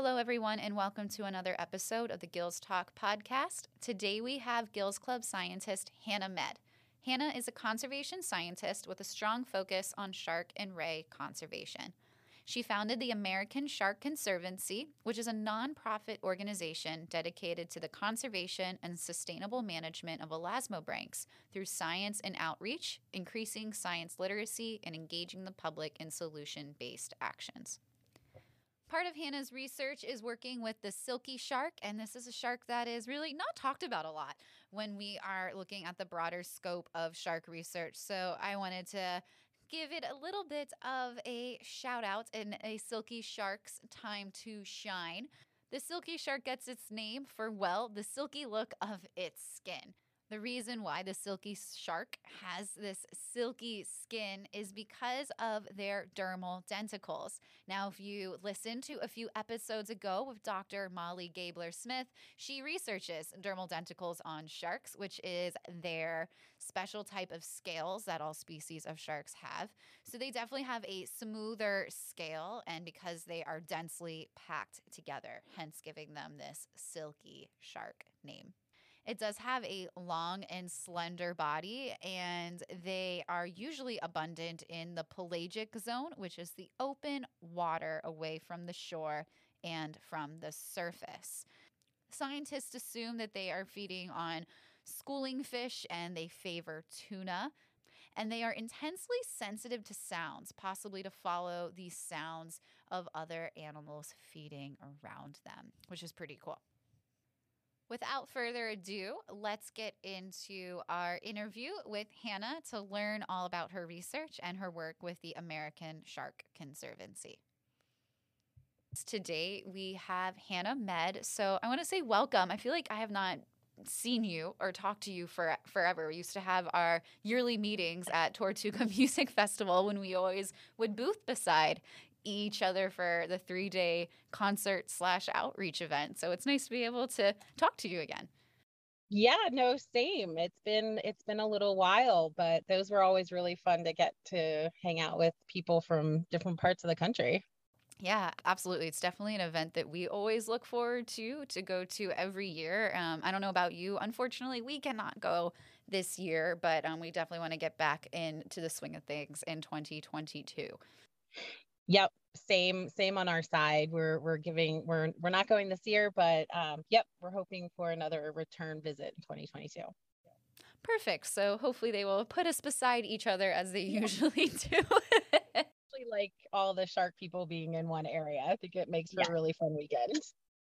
Hello, everyone, and welcome to another episode of the Gills Talk podcast. Today we have Gills Club scientist Hannah Medd. Hannah is a conservation scientist with a strong focus on shark and ray conservation. She founded the American Shark Conservancy, which is a nonprofit organization dedicated to the conservation and sustainable management of elasmobranchs through science and outreach, increasing science literacy, and engaging the public in solution based actions. Part of Hannah's research is working with the silky shark, and this is a shark that is really not talked about a lot when we are looking at the broader scope of shark research. So I wanted to give it a little bit of a shout out in a silky shark's time to shine. The silky shark gets its name for, well, the silky look of its skin. The reason why the silky shark has this silky skin is because of their dermal denticles. Now, if you listen to a few episodes ago with Dr. Molly Gabler Smith, she researches dermal denticles on sharks, which is their special type of scales that all species of sharks have. So they definitely have a smoother scale, and because they are densely packed together, hence giving them this silky shark name. It does have a long and slender body, and they are usually abundant in the pelagic zone, which is the open water away from the shore and from the surface. Scientists assume that they are feeding on schooling fish and they favor tuna. And they are intensely sensitive to sounds, possibly to follow the sounds of other animals feeding around them, which is pretty cool. Without further ado, let's get into our interview with Hannah to learn all about her research and her work with the American Shark Conservancy. Today we have Hannah Medd. So I want to say welcome. I feel like I have not seen you or talked to you for forever. We used to have our yearly meetings at Tortuga Music Festival when we always would booth beside each other for the three day concert slash outreach event. So it's nice to be able to talk to you again. Yeah, no, same. It's been it's been a little while, but those were always really fun to get to hang out with people from different parts of the country. Yeah, absolutely. It's definitely an event that we always look forward to to go to every year. Um, I don't know about you. Unfortunately, we cannot go this year, but um, we definitely want to get back into the swing of things in 2022. Yep, same same on our side. We're we're giving we're we're not going this year, but um, yep, we're hoping for another return visit in 2022. Perfect. So hopefully they will put us beside each other as they usually do. Actually like all the shark people being in one area. I think it makes for yeah. a really fun weekend.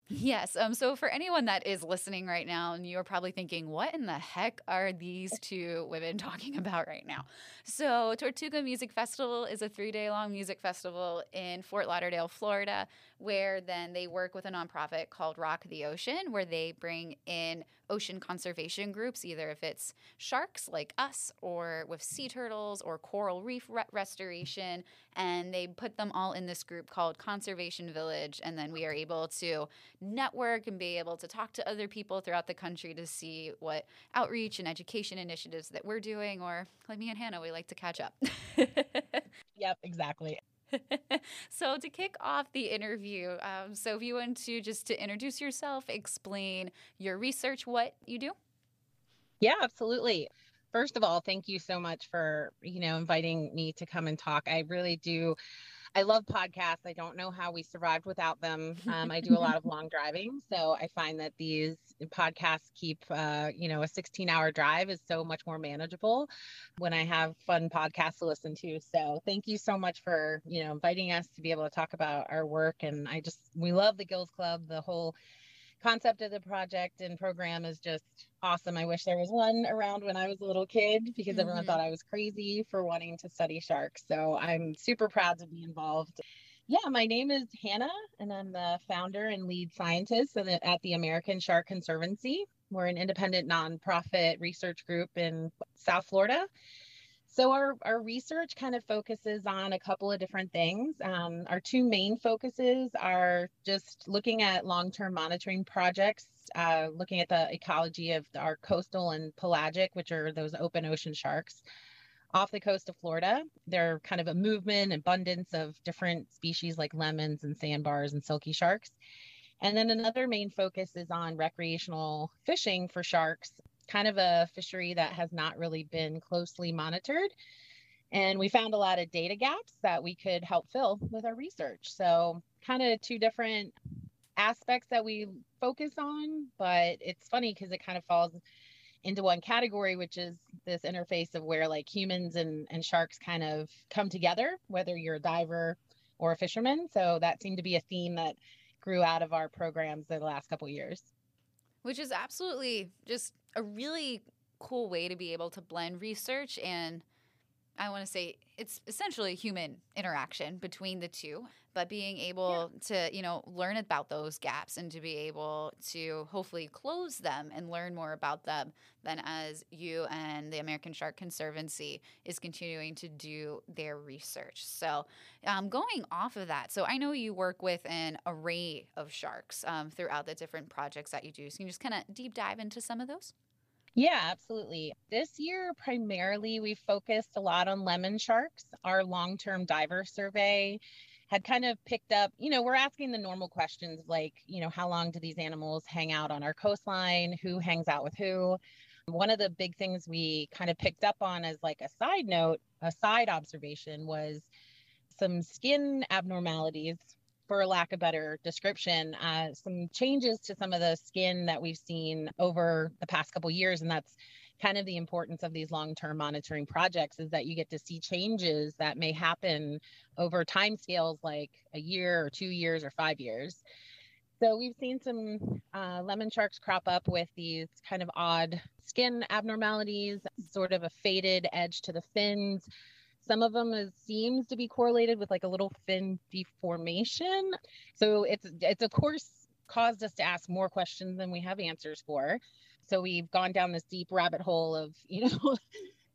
Yes. Um, so for anyone that is listening right now, and you're probably thinking, what in the heck are these two women talking about right now? So Tortuga Music Festival is a three day long music festival in Fort Lauderdale, Florida, where then they work with a nonprofit called Rock the Ocean, where they bring in ocean conservation groups, either if it's sharks like us, or with sea turtles, or coral reef re- restoration, and they put them all in this group called Conservation Village. And then we are able to network and be able to talk to other people throughout the country to see what outreach and education initiatives that we're doing, or like me and Hannah, we like to catch up. yep, exactly. so to kick off the interview, um, so if you want to just to introduce yourself, explain your research, what you do. Yeah, absolutely. First of all, thank you so much for you know inviting me to come and talk. I really do I love podcasts. I don't know how we survived without them. Um, I do a lot of long driving, so I find that these podcasts keep, uh, you know, a 16-hour drive is so much more manageable when I have fun podcasts to listen to. So thank you so much for, you know, inviting us to be able to talk about our work. And I just we love the Gills Club, the whole concept of the project and program is just awesome. I wish there was one around when I was a little kid because mm-hmm. everyone thought I was crazy for wanting to study sharks. So I'm super proud to be involved. Yeah, my name is Hannah, and I'm the founder and lead scientist at the American Shark Conservancy. We're an independent nonprofit research group in South Florida. So our, our research kind of focuses on a couple of different things. Um, our two main focuses are just looking at long-term monitoring projects, uh, looking at the ecology of our coastal and pelagic, which are those open ocean sharks. off the coast of Florida. They're kind of a movement, abundance of different species like lemons and sandbars and silky sharks. And then another main focus is on recreational fishing for sharks, kind of a fishery that has not really been closely monitored. And we found a lot of data gaps that we could help fill with our research. So, kind of two different aspects that we focus on, but it's funny because it kind of falls into one category, which is this interface of where like humans and, and sharks kind of come together, whether you're a diver or a fisherman. So that seemed to be a theme that grew out of our programs the last couple years. Which is absolutely just a really cool way to be able to blend research and I want to say it's essentially human interaction between the two, but being able yeah. to, you know, learn about those gaps and to be able to hopefully close them and learn more about them than as you and the American Shark Conservancy is continuing to do their research. So, um, going off of that, so I know you work with an array of sharks um, throughout the different projects that you do. So, can you just kind of deep dive into some of those? Yeah, absolutely. This year, primarily, we focused a lot on lemon sharks. Our long term diver survey had kind of picked up, you know, we're asking the normal questions like, you know, how long do these animals hang out on our coastline? Who hangs out with who? One of the big things we kind of picked up on as like a side note, a side observation was some skin abnormalities for lack of better description, uh, some changes to some of the skin that we've seen over the past couple years, and that's kind of the importance of these long-term monitoring projects is that you get to see changes that may happen over time scales like a year or two years or five years. So we've seen some uh, lemon sharks crop up with these kind of odd skin abnormalities, sort of a faded edge to the fins, some of them is, seems to be correlated with like a little fin deformation. So it's it's of course caused us to ask more questions than we have answers for. So we've gone down this deep rabbit hole of, you know,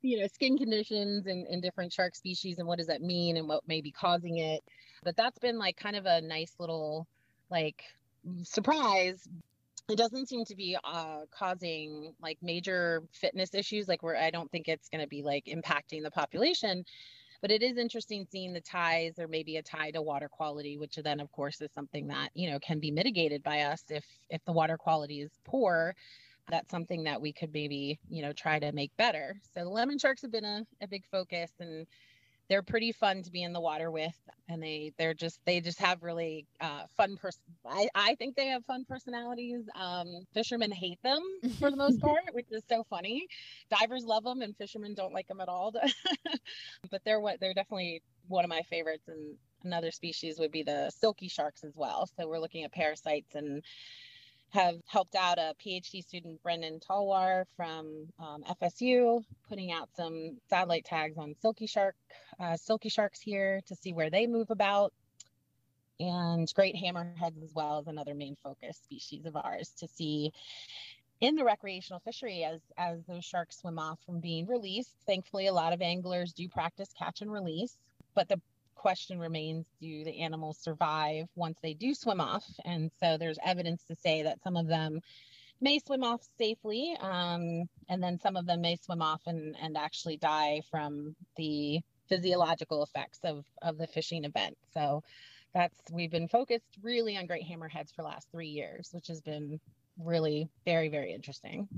you know, skin conditions and, and different shark species and what does that mean and what may be causing it. But that's been like kind of a nice little like surprise it doesn't seem to be uh, causing like major fitness issues like where i don't think it's going to be like impacting the population but it is interesting seeing the ties or maybe a tie to water quality which then of course is something that you know can be mitigated by us if if the water quality is poor. That's something that we could maybe you know try to make better. So the lemon sharks have been a, a big focus and they're pretty fun to be in the water with and they they're just they just have really uh, fun person I, I think they have fun personalities um, fishermen hate them for the most part which is so funny. Divers love them and fishermen don't like them at all. But they're what they're definitely one of my favorites and another species would be the silky sharks as well. So we're looking at parasites and have helped out a PhD student, Brendan Talwar from um, FSU, putting out some satellite tags on silky shark, uh, silky sharks here to see where they move about. And great hammerheads as well as another main focus species of ours to see in the recreational fishery as as those sharks swim off from being released. Thankfully, a lot of anglers do practice catch and release, but the question remains do the animals survive once they do swim off? And so there's evidence to say that some of them may swim off safely, um, and then some of them may swim off and, and actually die from the physiological effects of, of the fishing event. So that's we've been focused really on great hammerheads for last three years, which has been really very, very interesting.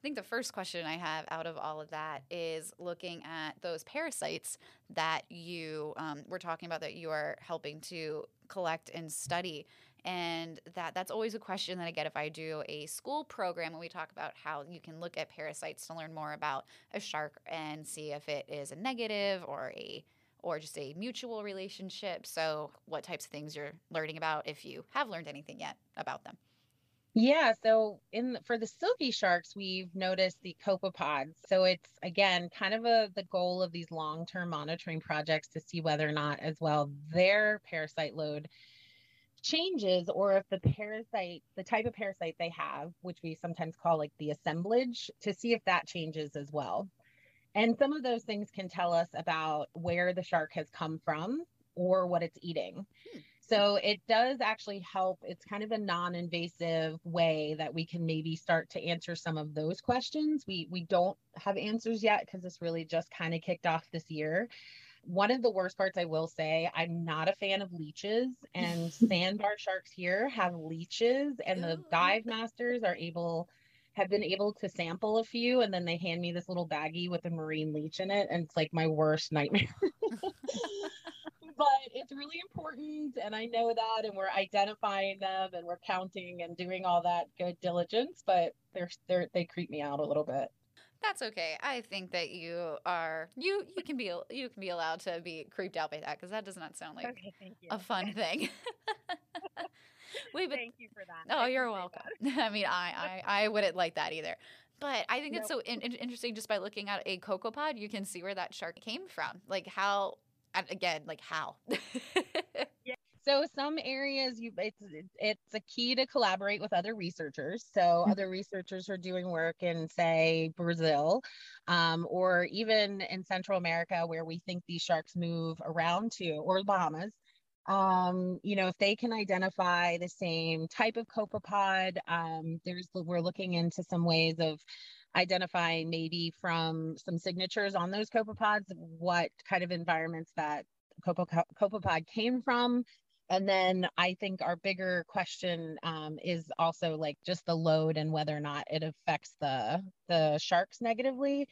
I think the first question I have out of all of that is looking at those parasites that you um, were talking about that you are helping to collect and study. And that that's always a question that I get if I do a school program and we talk about how you can look at parasites to learn more about a shark and see if it is a negative or a or just a mutual relationship. So what types of things you're learning about if you have learned anything yet about them. Yeah, so in for the silky sharks, we've noticed the copepods. So it's again kind of a the goal of these long-term monitoring projects to see whether or not as well their parasite load changes or if the parasite the type of parasite they have, which we sometimes call like the assemblage, to see if that changes as well. And some of those things can tell us about where the shark has come from or what it's eating. Hmm. So it does actually help. It's kind of a non-invasive way that we can maybe start to answer some of those questions. We we don't have answers yet because this really just kind of kicked off this year. One of the worst parts I will say, I'm not a fan of leeches and sandbar sharks here have leeches and the dive masters are able have been able to sample a few and then they hand me this little baggie with a marine leech in it and it's like my worst nightmare. but it's really important and I know that and we're identifying them and we're counting and doing all that good diligence, but they're they're they creep me out a little bit. That's okay. I think that you are you you can be you can be allowed to be creeped out by that because that does not sound like okay, a fun thing. we thank you for that. Oh, you're welcome. I mean, I, I I wouldn't like that either. But I think nope. it's so in, in, interesting just by looking at a copepod, you can see where that shark came from. Like how, again, like how. yeah. So some areas you it's it's a key to collaborate with other researchers. So mm-hmm. other researchers are doing work in say Brazil, um, or even in Central America where we think these sharks move around to, or Bahamas. Um, you know, if they can identify the same type of copepod, um, there's we're looking into some ways of identifying maybe from some signatures on those copepods what kind of environments that copepod came from and then I think our bigger question um, is also like just the load and whether or not it affects the the sharks negatively.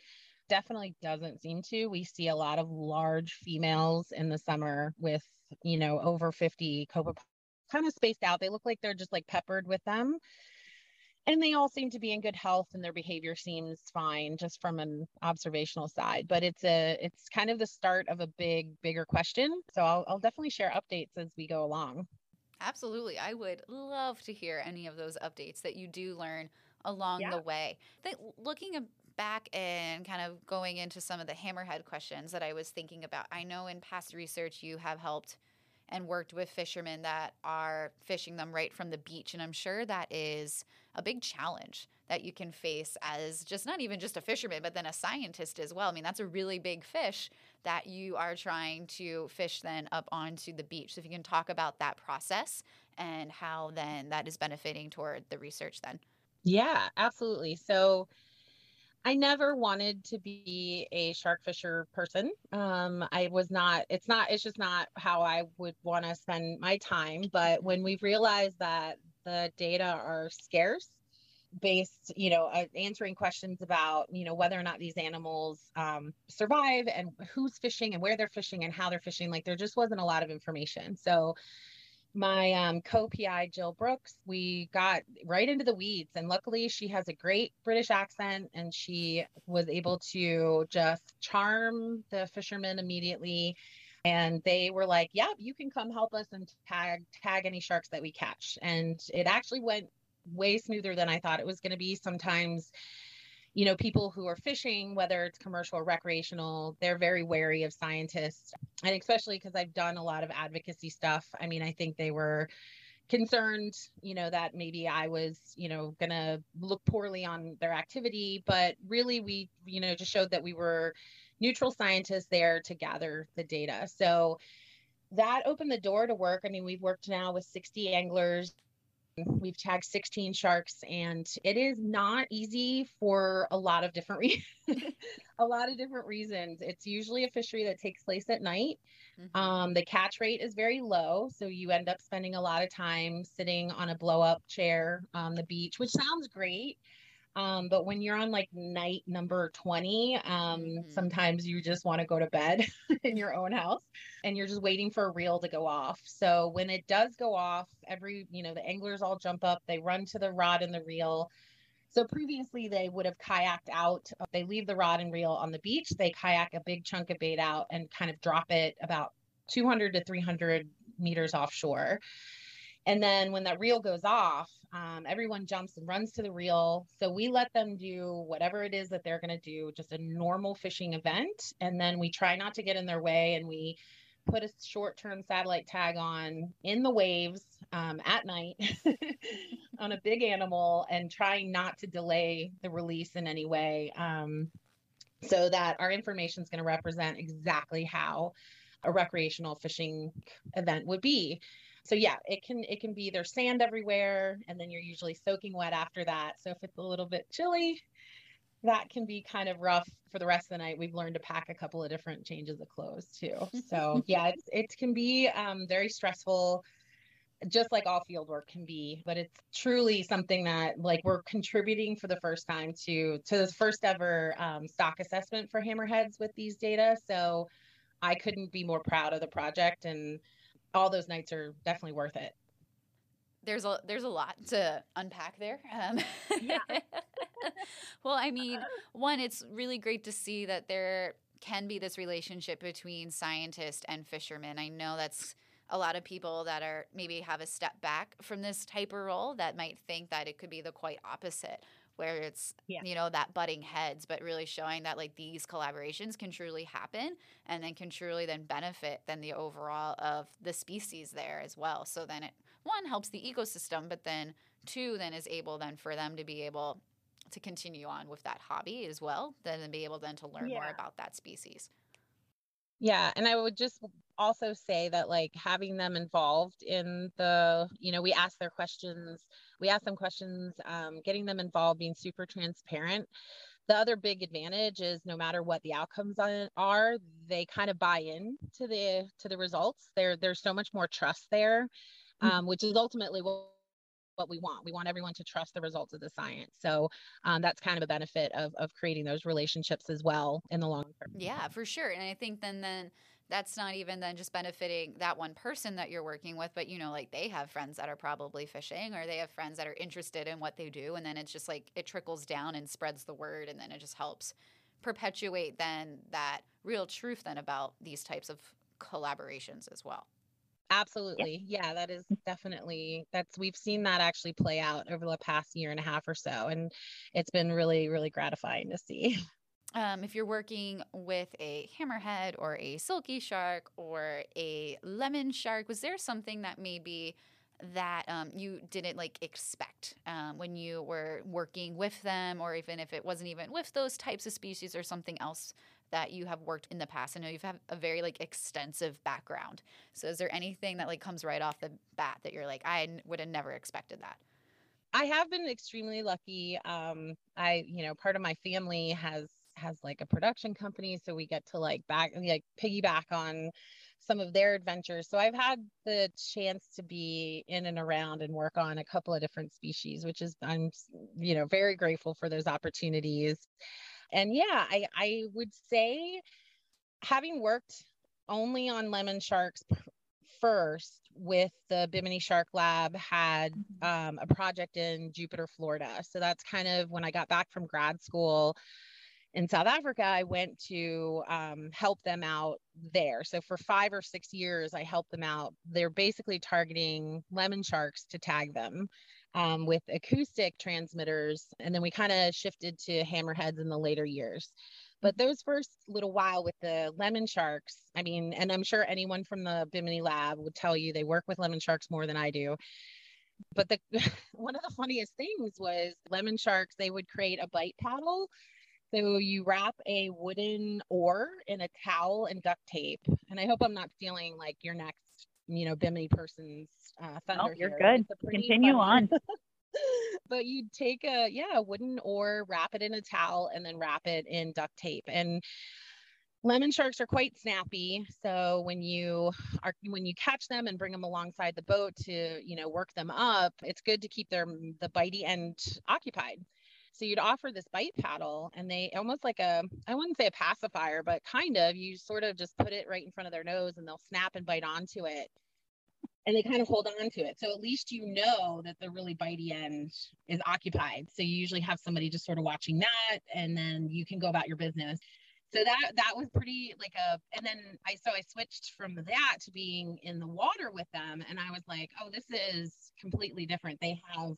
Definitely doesn't seem to. We see a lot of large females in the summer with you know over 50 copepods kind of spaced out. They look like they're just like peppered with them and they all seem to be in good health and their behavior seems fine just from an observational side but it's a it's kind of the start of a big bigger question so i'll, I'll definitely share updates as we go along absolutely i would love to hear any of those updates that you do learn along yeah. the way think looking back and kind of going into some of the hammerhead questions that i was thinking about i know in past research you have helped and worked with fishermen that are fishing them right from the beach. And I'm sure that is a big challenge that you can face as just not even just a fisherman, but then a scientist as well. I mean, that's a really big fish that you are trying to fish then up onto the beach. So if you can talk about that process and how then that is benefiting toward the research then. Yeah, absolutely. So I never wanted to be a shark fisher person. Um, I was not, it's not, it's just not how I would want to spend my time. But when we've realized that the data are scarce, based, you know, uh, answering questions about, you know, whether or not these animals um, survive and who's fishing and where they're fishing and how they're fishing, like there just wasn't a lot of information. So my um, co-PI Jill Brooks, we got right into the weeds, and luckily she has a great British accent, and she was able to just charm the fishermen immediately. And they were like, "Yeah, you can come help us and tag tag any sharks that we catch." And it actually went way smoother than I thought it was going to be. Sometimes you know, people who are fishing, whether it's commercial or recreational, they're very wary of scientists. And especially because I've done a lot of advocacy stuff. I mean, I think they were concerned, you know, that maybe I was, you know, going to look poorly on their activity. But really, we, you know, just showed that we were neutral scientists there to gather the data. So that opened the door to work. I mean, we've worked now with 60 anglers We've tagged 16 sharks, and it is not easy for a lot of different reasons. a lot of different reasons. It's usually a fishery that takes place at night. Mm-hmm. Um, the catch rate is very low, so you end up spending a lot of time sitting on a blow up chair on the beach, which sounds great. Um, but when you're on like night number 20, um, mm-hmm. sometimes you just want to go to bed in your own house and you're just waiting for a reel to go off. So when it does go off, every, you know, the anglers all jump up, they run to the rod and the reel. So previously they would have kayaked out. They leave the rod and reel on the beach. They kayak a big chunk of bait out and kind of drop it about 200 to 300 meters offshore. And then when that reel goes off, um, everyone jumps and runs to the reel. So we let them do whatever it is that they're going to do, just a normal fishing event. And then we try not to get in their way and we put a short term satellite tag on in the waves um, at night on a big animal and trying not to delay the release in any way um, so that our information is going to represent exactly how a recreational fishing event would be. So yeah, it can it can be there's sand everywhere, and then you're usually soaking wet after that. So if it's a little bit chilly, that can be kind of rough for the rest of the night. We've learned to pack a couple of different changes of clothes too. So yeah, it's it can be um, very stressful, just like all field work can be. But it's truly something that like we're contributing for the first time to to the first ever um, stock assessment for hammerheads with these data. So I couldn't be more proud of the project, and all those nights are definitely worth it there's a there's a lot to unpack there. Um, yeah. well, I mean, one, it's really great to see that there can be this relationship between scientist and fisherman. I know that's a lot of people that are maybe have a step back from this type of role that might think that it could be the quite opposite where it's yeah. you know that butting heads but really showing that like these collaborations can truly happen and then can truly then benefit then the overall of the species there as well so then it one helps the ecosystem, but then two then is able then for them to be able to continue on with that hobby as well, then be able then to learn yeah. more about that species. Yeah, and I would just also say that like having them involved in the, you know, we ask their questions, we ask them questions, um, getting them involved, being super transparent. The other big advantage is no matter what the outcomes are, they kind of buy in to the to the results. There, there's so much more trust there Mm. um, which is ultimately what what we want. We want everyone to trust the results of the science. So um, that's kind of a benefit of, of creating those relationships as well in the long term. Yeah, for sure. And I think then then that's not even then just benefiting that one person that you're working with, but you know, like they have friends that are probably fishing or they have friends that are interested in what they do. And then it's just like it trickles down and spreads the word and then it just helps perpetuate then that real truth then about these types of collaborations as well. Absolutely. Yeah. yeah, that is definitely that's we've seen that actually play out over the past year and a half or so and it's been really really gratifying to see. Um, if you're working with a hammerhead or a silky shark or a lemon shark, was there something that maybe that um, you didn't like expect um, when you were working with them, or even if it wasn't even with those types of species or something else that you have worked in the past? I know you've a very like extensive background. So is there anything that like comes right off the bat that you're like, I would have never expected that? I have been extremely lucky. Um, I, you know, part of my family has has like a production company, so we get to like back like piggyback on some of their adventures. So I've had the chance to be in and around and work on a couple of different species, which is I'm you know very grateful for those opportunities. And yeah, I, I would say having worked only on lemon sharks first with the Bimini Shark Lab had mm-hmm. um, a project in Jupiter, Florida. So that's kind of when I got back from grad school in South Africa, I went to um, help them out there. So for five or six years, I helped them out. They're basically targeting lemon sharks to tag them um, with acoustic transmitters. And then we kind of shifted to hammerheads in the later years. But those first little while with the lemon sharks, I mean, and I'm sure anyone from the Bimini lab would tell you they work with lemon sharks more than I do. But the one of the funniest things was lemon sharks, they would create a bite paddle. So you wrap a wooden oar in a towel and duct tape. And I hope I'm not feeling like your next, you know, Bimini person's uh, thunder. Oh, you're here. good. Continue on. but you take a yeah a wooden oar, wrap it in a towel, and then wrap it in duct tape. And lemon sharks are quite snappy so when you are when you catch them and bring them alongside the boat to you know work them up it's good to keep their the bitey end occupied so you'd offer this bite paddle and they almost like a i wouldn't say a pacifier but kind of you sort of just put it right in front of their nose and they'll snap and bite onto it and they kind of hold on to it. So at least you know that the really bitey end is occupied. So you usually have somebody just sort of watching that, and then you can go about your business. So that that was pretty like a, and then I so I switched from that to being in the water with them, and I was like, oh, this is completely different. They have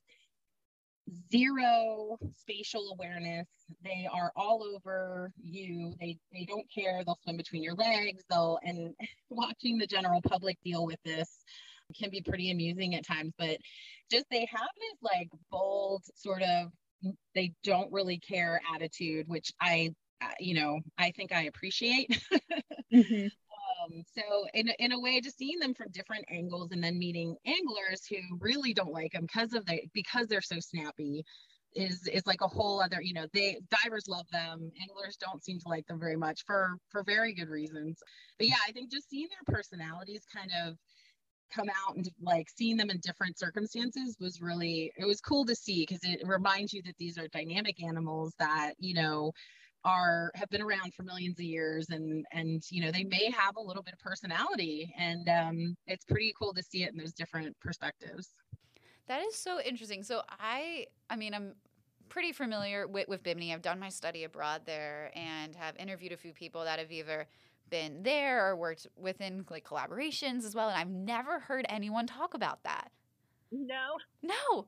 zero spatial awareness. They are all over you. They they don't care. They'll swim between your legs. They'll and watching the general public deal with this can be pretty amusing at times, but just they have this like bold sort of they don't really care attitude, which I, you know, I think I appreciate. mm-hmm. Um, so in, in a way, just seeing them from different angles and then meeting anglers who really don't like them because of the because they're so snappy is is like a whole other you know they divers love them. Anglers don't seem to like them very much for for very good reasons. But yeah i think just seeing their personalities kind of come out and like seeing them in different circumstances was really it was cool to see because it reminds you that these are dynamic animals that you know are have been around for millions of years and and you know they may have a little bit of personality and um it's pretty cool to see it in those different perspectives. That is so interesting. So i i mean i'm pretty familiar with, with bimini. I've done my study abroad there and have interviewed a few people that have either been there or worked within like collaborations as well and i've never heard anyone talk about that. No. No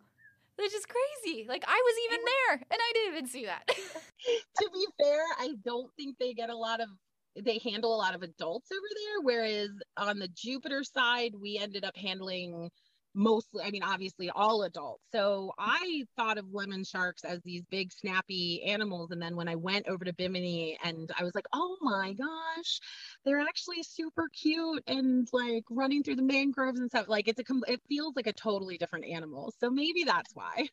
which is crazy. Like I was even there and I didn't even see that. to be fair, I don't think they get a lot of they handle a lot of adults over there whereas on the Jupiter side we ended up handling mostly i mean obviously all adults. So i thought of lemon sharks as these big snappy animals. And then when i went over to bimini and i was like oh my gosh they're actually super cute and like running through the mangroves and stuff. Like it's a it feels like a totally different animal. So maybe that's why.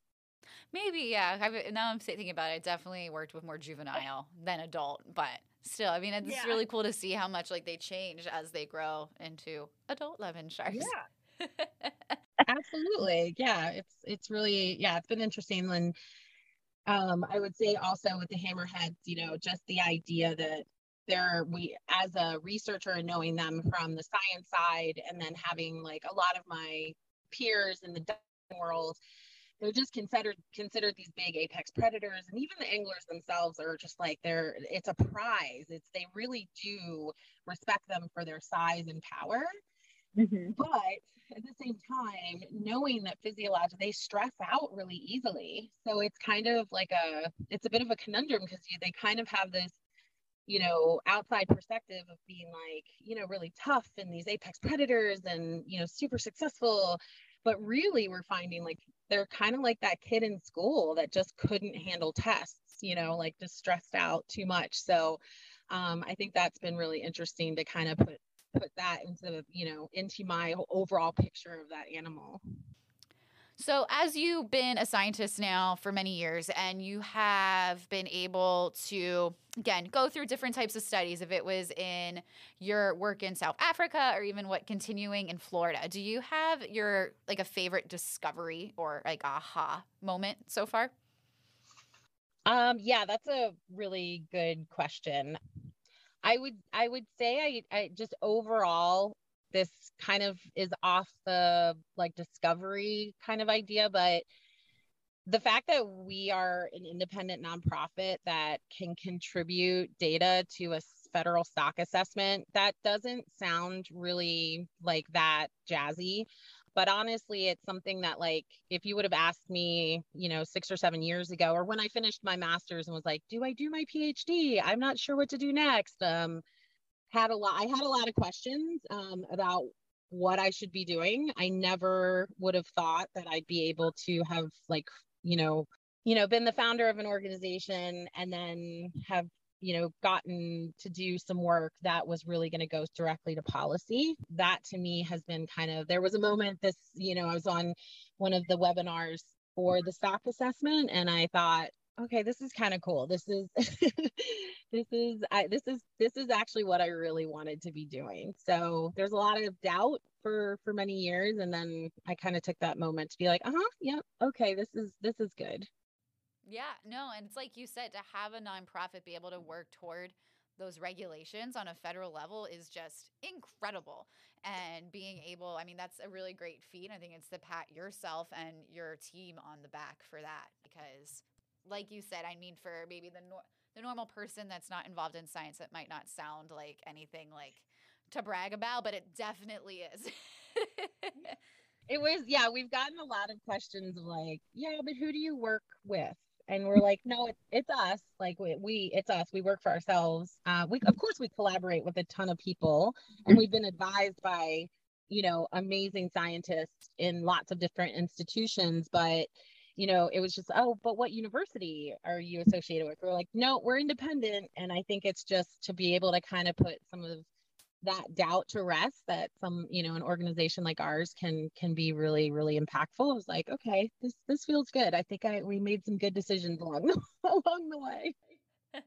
Maybe yeah. I've, now i'm thinking about it I definitely worked with more juvenile than adult but still i mean it's yeah. really cool to see how much like they change as they grow into adult lemon sharks. Yeah absolutely. Yeah it's it's really yeah it's been interesting and um i would say also with the hammerheads you know just the idea that there we as a researcher and knowing them from the science side and then having like a lot of my peers in the world they're just considered considered these big apex predators. And even the anglers themselves are just like they're it's a prize. It's they really do respect them for their size and power mm-hmm. but at the same time, knowing that physiologically they stress out really easily. So it's kind of like a, it's a bit of a conundrum because they kind of have this, you know, outside perspective of being like, you know, really tough and these apex predators and, you know, super successful. But really, we're finding like they're kind of like that kid in school that just couldn't handle tests, you know, like just stressed out too much. So um, I think that's been really interesting to kind of put put that into you know into my overall picture of that animal so, as you've been a scientist now for many years and you have been able to, again, go through different types of studies, if it was in your work in South Africa or even what continuing in Florida, do you have your like a favorite discovery or like aha moment so far? Um, yeah, that's a really good question. I would I would say I, I just overall this kind of is off the like discovery kind of idea, but the fact that we are an independent nonprofit that can contribute data to a federal stock assessment, that doesn't sound really like that jazzy but honestly it's something that like if you would have asked me you know six or seven years ago or when i finished my master's and was like do i do my phd i'm not sure what to do next um had a lot i had a lot of questions um, about what i should be doing. I never would have thought that i'd be able to have like you know you know been the founder of an organization and then have you know gotten to do some work that was really going to go directly to policy. That to me has been kind of there was a moment this you know i was on one of the webinars for the stock assessment and i thought okay this is kind of cool. This is this is I, this is this is actually what i really wanted to be doing. So there's a lot of doubt for for many years and then i kind of took that moment to be like uh-huh yep yeah, okay this is this is good yeah, no, and it's like you said, to have a nonprofit be able to work toward those regulations on a federal level is just incredible. And being able, I mean, that's a really great feat. I think it's to pat yourself and your team on the back for that because, like you said, I mean, for maybe the nor- the normal person that's not involved in science, it might not sound like anything like to brag about, but it definitely is. it was, yeah, we've gotten a lot of questions of like, yeah, but who do you work with? And we're like no it, it's us. Like we, we it's us. We work for ourselves. Uh, we of course we collaborate with a ton of people and we've been advised by you know amazing scientists in lots of different institutions but you know it was just oh but what university are you associated with? We're like no we're independent and i think it's just to be able to kind of put some of that doubt to rest that some you know an organization like ours can can be really really impactful i was like okay this this feels good i think i we made some good decisions along along the way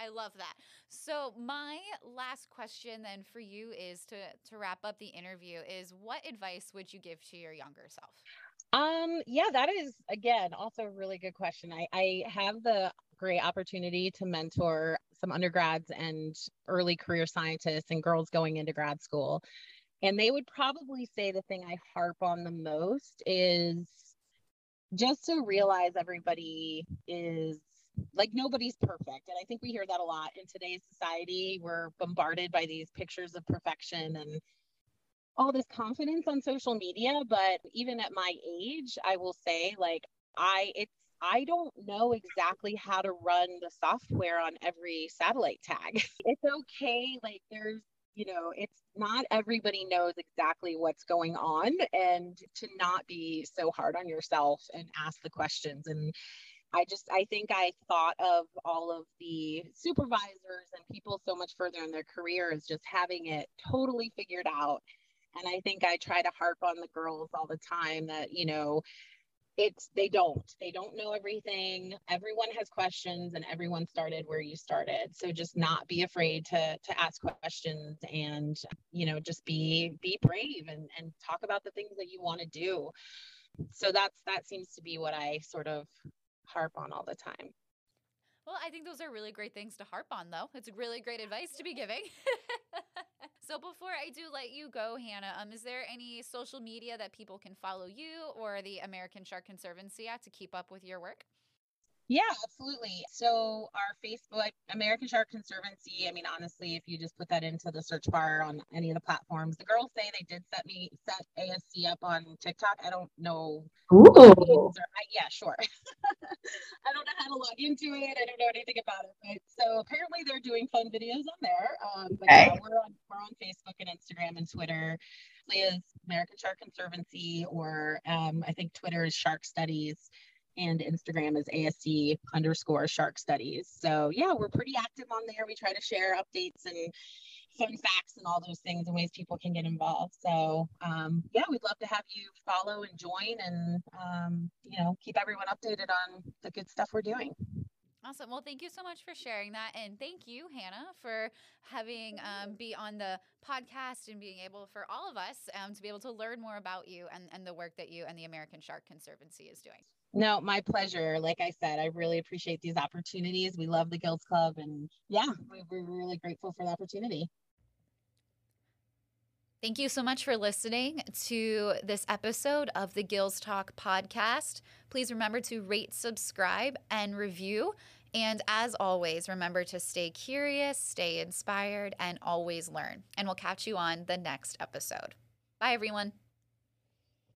I love that. So my last question then for you is to to wrap up the interview is what advice would you give to your younger self? Um yeah, that is again also a really good question. I I have the great opportunity to mentor some undergrads and early career scientists and girls going into grad school. And they would probably say the thing I harp on the most is just to realize everybody is like nobody's perfect. And I think we hear that a lot in today's society. We're bombarded by these pictures of perfection and all this confidence on social media. But even at my age, I will say, like, I, it's, I don't know exactly how to run the software on every satellite tag. it's okay. Like, there's, you know, it's not everybody knows exactly what's going on, and to not be so hard on yourself and ask the questions. And I just, I think I thought of all of the supervisors and people so much further in their career as just having it totally figured out. And I think I try to harp on the girls all the time that, you know, it's they don't they don't know everything everyone has questions and everyone started where you started so just not be afraid to to ask questions and you know just be be brave and and talk about the things that you want to do so that's that seems to be what i sort of harp on all the time well, I think those are really great things to harp on, though. It's really great advice to be giving. so, before I do let you go, Hannah, um, is there any social media that people can follow you or the American Shark Conservancy at to keep up with your work? Yeah, absolutely. So our Facebook, American Shark Conservancy. I mean, honestly, if you just put that into the search bar on any of the platforms, the girls say they did set me set ASC up on TikTok. I don't know. Ooh. I, yeah, sure. I don't know how to log into it. I don't know anything about it. But so apparently they're doing fun videos on there. Um, but okay. yeah, we're on we're on Facebook and Instagram and Twitter. Is American Shark Conservancy, or um, I think Twitter is Shark Studies and Instagram is ASC underscore shark studies. So yeah, we're pretty active on there. We try to share updates and fun facts and all those things and ways people can get involved. So um, yeah, we'd love to have you follow and join and um, you know keep everyone updated on the good stuff we're doing. Awesome. Well, thank you so much for sharing that. And thank you, Hannah, for having um, be on the podcast and being able for all of us um, to be able to learn more about you and, and the work that you and the American Shark Conservancy is doing. No, my pleasure. Like I said, I really appreciate these opportunities. We love the Gills Club, and yeah, we're really grateful for the opportunity. Thank you so much for listening to this episode of the Gills Talk podcast. Please remember to rate, subscribe, and review. And as always, remember to stay curious, stay inspired, and always learn. And we'll catch you on the next episode. Bye, everyone.